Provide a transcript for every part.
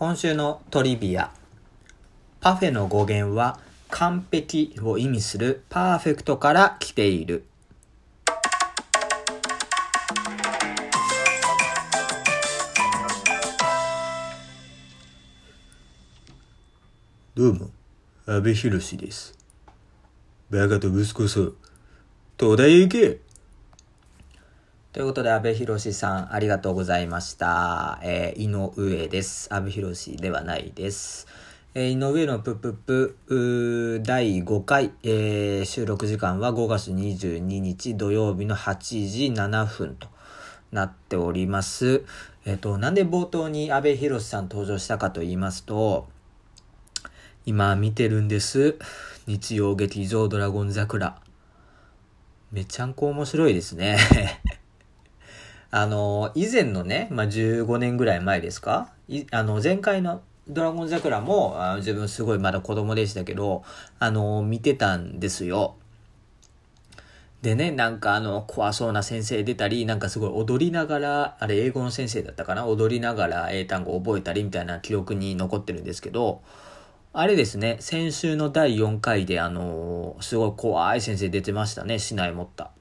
今週のトリビア。パフェの語源は完璧を意味するパーフェクトから来ている。どうも、安倍博です。バカと息子さん、東大へ行けということで、安倍博さん、ありがとうございました。えー、井上です。安倍博ではないです。えー、井上のぷぷぷ、第5回、えー、収録時間は5月22日土曜日の8時7分となっております。えっ、と、なんで冒頭に安倍博さん登場したかと言いますと、今見てるんです。日曜劇場ドラゴン桜。めちゃんこ面白いですね。あの、以前のね、まあ、15年ぐらい前ですか？いあの、前回のドラゴン桜も、あ自分すごいまだ子供でしたけど、あの、見てたんですよ。でね、なんかあの、怖そうな先生出たり、なんかすごい踊りながら、あれ英語の先生だったかな？踊りながら英単語覚えたりみたいな記憶に残ってるんですけど、あれですね、先週の第4回であのすごい怖い先生出てましたね、市内持った。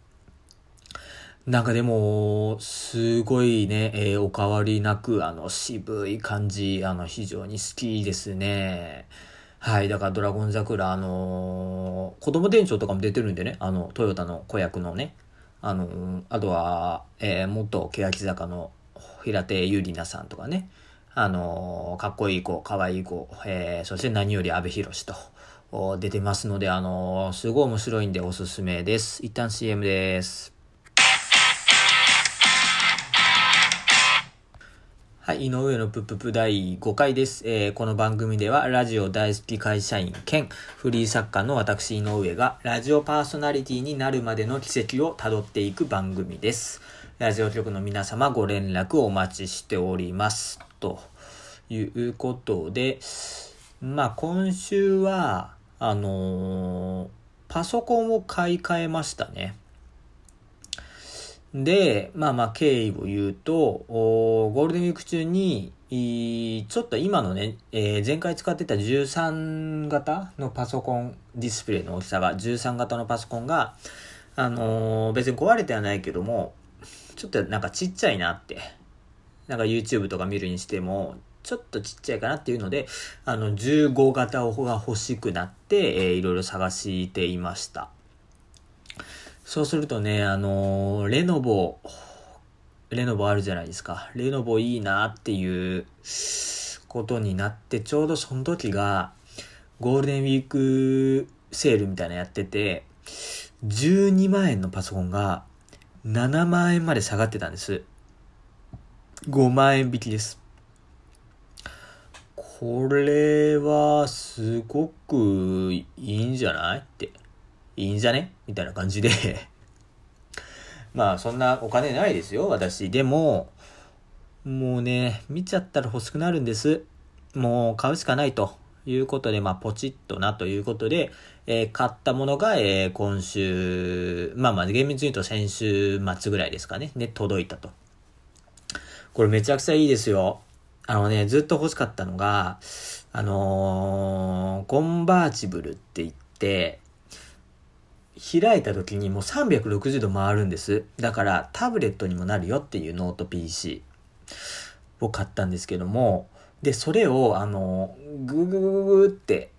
なんかでも、すごいね、えーお変わりなく、あの、渋い感じ、あの、非常に好きですね。はい。だから、ドラゴン桜、あのー子供店長とかも出てるんでね、あの、トヨタの子役のね、あのーあとは、えー、元欅坂の平手友梨奈さんとかね、あのーかっこいい子、かわいい子、えーそして何より阿部寛と、出てますので、あのーすごい面白いんでおすすめです。一旦 CM です。はい、井上のぷぷぷ第5回です。えーこの番組ではラジオ大好き会社員兼フリー作家の私井上がラジオパーソナリティになるまでの奇跡をたどっていく番組です。ラジオ局の皆様ご連絡お待ちしております。ということで、まあ今週は、あのーパソコンを買い替えましたね。で、まあまあ経緯を言うと、ゴールデンウィーク中に、ちょっと今のね、えー前回使ってた13型のパソコン、ディスプレイの大きさが13型のパソコンが、あのー別に壊れてはないけども、ちょっとなんかちっちゃいなって、なんか YouTube とか見るにしても、ちょっとちっちゃいかなっていうので、あの、15型が欲しくなって、えーいろいろ探していました。そうするとね、あのーレノボ、レノボあるじゃないですか。レノボいいなっていうことになって、ちょうどその時が、ゴールデンウィークセールみたいなのやってて、12万円のパソコンが7万円まで下がってたんです。5万円引きです。これはすごくいいんじゃないって。いいんじゃね？みたいな感じで。まあそんなお金ないですよ、私。でも、もうね、見ちゃったら欲しくなるんです。もう買うしかないということで、まあポチッとなということで、えー買ったものが、えー今週、まあまあ厳密に言うと先週末ぐらいですかね、ね、届いたと。これめちゃくちゃいいですよ。あのね、ずっと欲しかったのが、あのーコンバーチブルって言って、開いた時にもう360度回るんです。だからタブレットにもなるよっていうノート PC を買ったんですけども、で、それをあの、グググググって、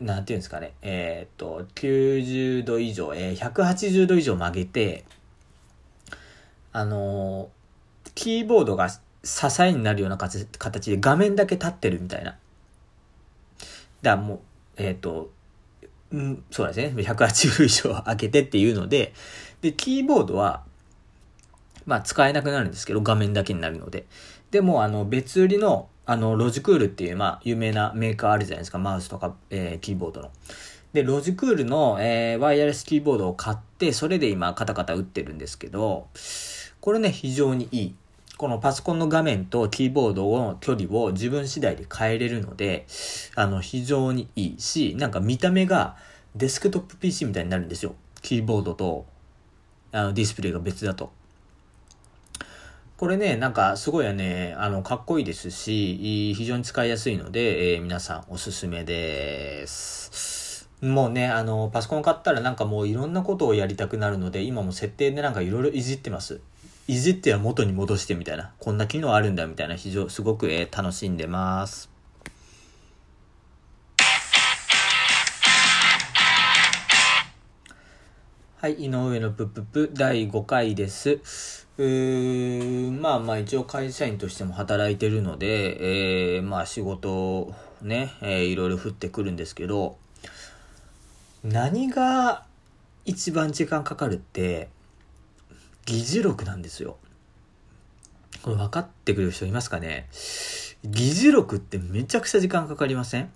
なんていうんですかね、えっ、と、90度以上、えー180度以上曲げて、あのキーボードが支えになるような形で画面だけ立ってるみたいな。だからもう、えっ、と、うん、そうですね。180度以上開けてっていうので、で、キーボードは、まあ使えなくなるんですけど、画面だけになるので。でも、あの、別売りの、あの、ロジクールっていう、まあ、有名なメーカーあるじゃないですか。マウスとか、えーキーボードの。で、ロジクールの、えーワイヤレスキーボードを買って、それで今、カタカタ打ってるんですけど、これね、非常にいい。このパソコンの画面とキーボードの距離を自分次第で変えれるので、あの、非常にいいし、なんか見た目がデスクトップ PC みたいになるんですよ。キーボードと、あの、ディスプレイが別だと。これね、なんかすごいね、あの、かっこいいですし、非常に使いやすいので、えー、皆さんおすすめです。もうね、あの、パソコン買ったらなんかもういろんなことをやりたくなるので、今も設定でなんかいろいろいじってます。いじっては元に戻してみたいな、こんな機能あるんだみたいな、非常、すごく、えー、楽しんでます。はい、井上のぷぷぷ第5回です。うーまあまあ一応会社員としても働いてるので、えー、まあ仕事ね、えー、いろいろ降ってくるんですけど、何が一番時間かかるって、議事録なんですよ。これ分かってくれる人いますかね？議事録ってめちゃくちゃ時間かかりません？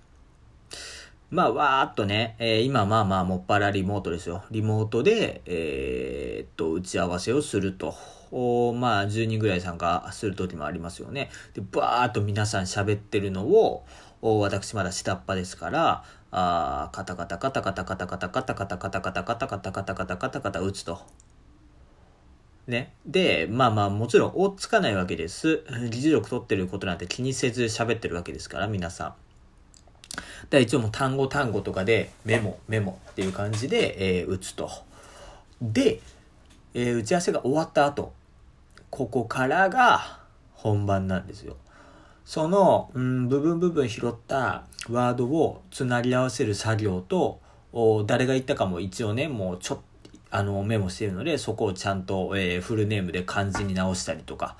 まあ、わーっとね、えー、今まあまあもっぱらリモートですよ。リモートで、えー、っと、打ち合わせをすると。おまあ、10人ぐらい参加する時もありますよね。で、バーっと皆さん喋ってるのを、お私まだ下っ端ですから、あカタカタカタカタカタカタカタカタカタカタカタカタカタカタカタカタ打つと。ね。で、まあまあ、もちろん追っつかないわけです。議事録取ってることなんて気にせず喋ってるわけですから、皆さん。で、一応もう単語単語とかでメモ、メモっていう感じで、えー、打つと。で、えー、打ち合わせが終わった後、ここからが本番なんですよ。その、うん、部分部分拾ったワードをつなぎ合わせる作業と、誰が言ったかも一応ね、もうちょっと、あの、メモしてるので、そこをちゃんと、えー、フルネームで漢字に直したりとか。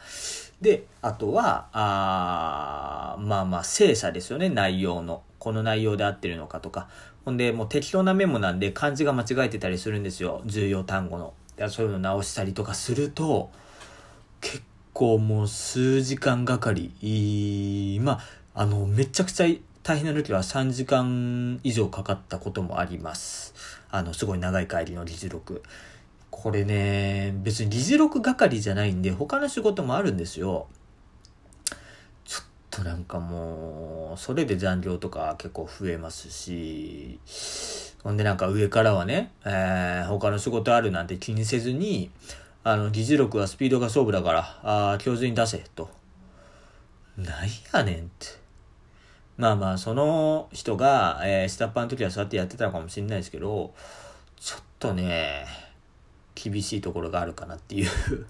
で、あとは、あまあまあ、精査ですよね、内容の。この内容で合ってるのかとか。ほんで、もう適当なメモなんで漢字が間違えてたりするんですよ。重要単語の。そういうの直したりとかすると、結構もう数時間がかり。まあ、あの、めちゃくちゃ大変な時は3時間以上かかったこともあります。あの、すごい長い帰りの議事録。これね、別に議事録係じゃないんで、他の仕事もあるんですよ。ちょっとなんかもう、それで残業とか結構増えますし、ほんでなんか上からはね、えー、他の仕事あるなんて気にせずに、あの、議事録はスピードが勝負だから、ああ、教授に出せ、と。なんやねんって。まあまあ、その人が、えー、下っ端の時はそうやってやってたのかもしれないですけど、ちょっとね、厳しいところがあるかなっていう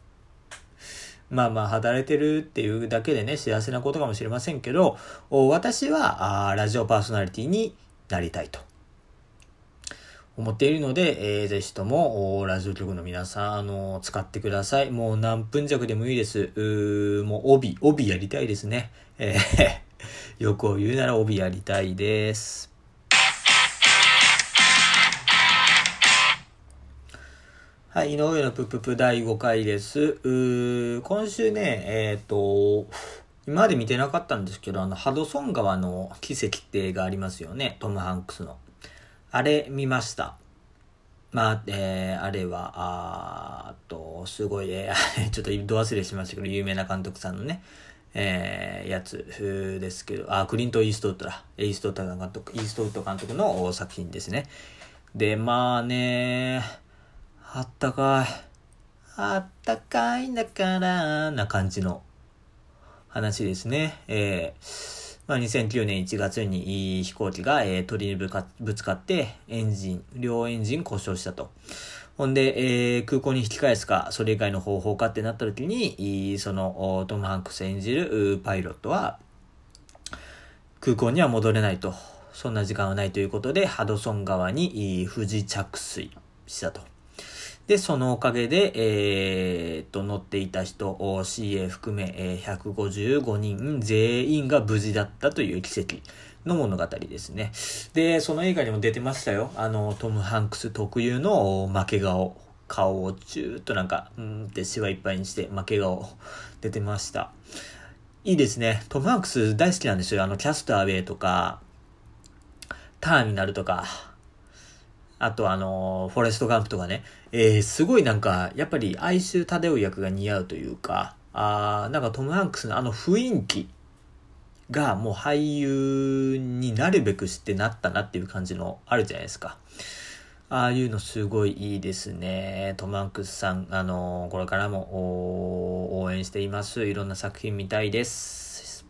まあまあ、働いてるっていうだけでね、幸せなことかもしれませんけど、私は、あラジオパーソナリティになりたいと。思っているので、えー、ぜひとも、ラジオ局の皆さん、あのー、使ってください。もう何分弱でもいいです。うもう帯、帯やりたいですね。えー、欲を言うなら帯やりたいです。はい、井上のぷぷぷ第5回です。今週ね、えっ、ー、と、今まで見てなかったんですけど、あの、ハドソン川の奇跡って映画ありますよね。トム・ハンクスの。あれ見ました。まあ、えー、あれは、あと、すごい、えー、ちょっとど忘れしましたけど、有名な監督さんのね、えー、やつですけど、あ、クリント・イーストウッドだ。イーストウッド監督、イーストウッド監督の作品ですね。で、まあね、あったかい。あったかいんだから、な感じの話ですね。えーまあ、2009年1月に飛行機が、えー、鳥にぶつかってエンジン、両エンジン故障したと。ほんで、えー、空港に引き返すか、それ以外の方法かってなった時に、その、トム・ハンクス演じるパイロットは、空港には戻れないと。そんな時間はないということで、ハドソン川に不時着水したと。で、そのおかげで、えー、と、乗っていた人、CA 含め、えー、155人全員が無事だったという奇跡の物語ですね。で、その映画にも出てましたよ。あの、トム・ハンクス特有の負け顔。顔をチューッとなんか、うんってシワいっぱいにして負け顔出てました。いいですね。トム・ハンクス大好きなんですよ。あの、キャスターウェイとか、ターミナルとか、あとあの、フォレストガンプとかね、えー、すごいなんか、やっぱり哀愁漂う役が似合うというか、あなんかトム・ハンクスのあの雰囲気がもう俳優になるべくしてなったなっていう感じのあるじゃないですか。ああいうのすごいいいですね。トマンクスさん、あのーこれからも応援しています。いろんな作品見たいです。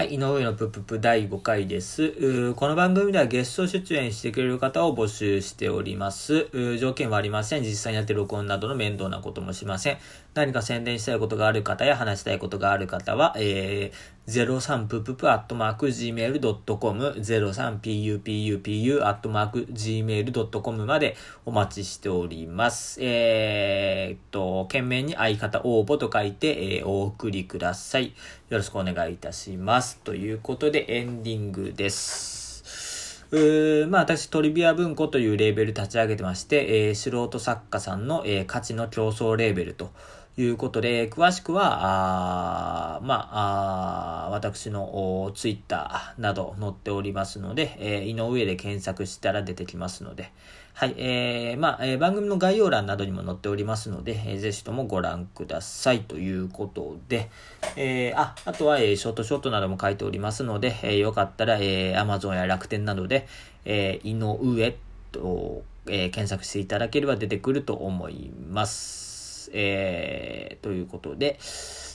はい、井上のぷぷぷ第5回です。この番組ではゲスト出演してくれる方を募集しております。条件はありません。実際にやって録音などの面倒なこともしません。何か宣伝したいことがある方や話したいことがある方は、えー、03ぷぷぷアットマーク gmail.com 03pupupu アットマーク gmail.com までお待ちしております。えー、っと、懸命に相方応募と書いて、えーお送りください。よろしくお願いいたします。ということでエンディングです。うーまあ私トリビア文庫というレーベル立ち上げてまして、えー素人作家さんの、えー価値の競争レーベルということで、詳しくは、あまあ、私のおツイッターなど載っておりますので、えー井上で検索したら出てきますので、はい、えー、まあ、えー番組の概要欄などにも載っておりますので、えーぜひともご覧くださいということで、えーあ、あとは、えーショートショートなども書いておりますので、えーよかったら、えー Amazon や楽天などで、えー井上と、えー検索していただければ出てくると思います。えーということで、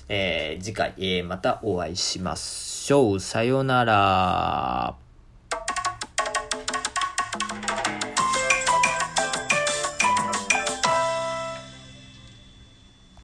えー次回、えーまたお会いしましょう。さよなら。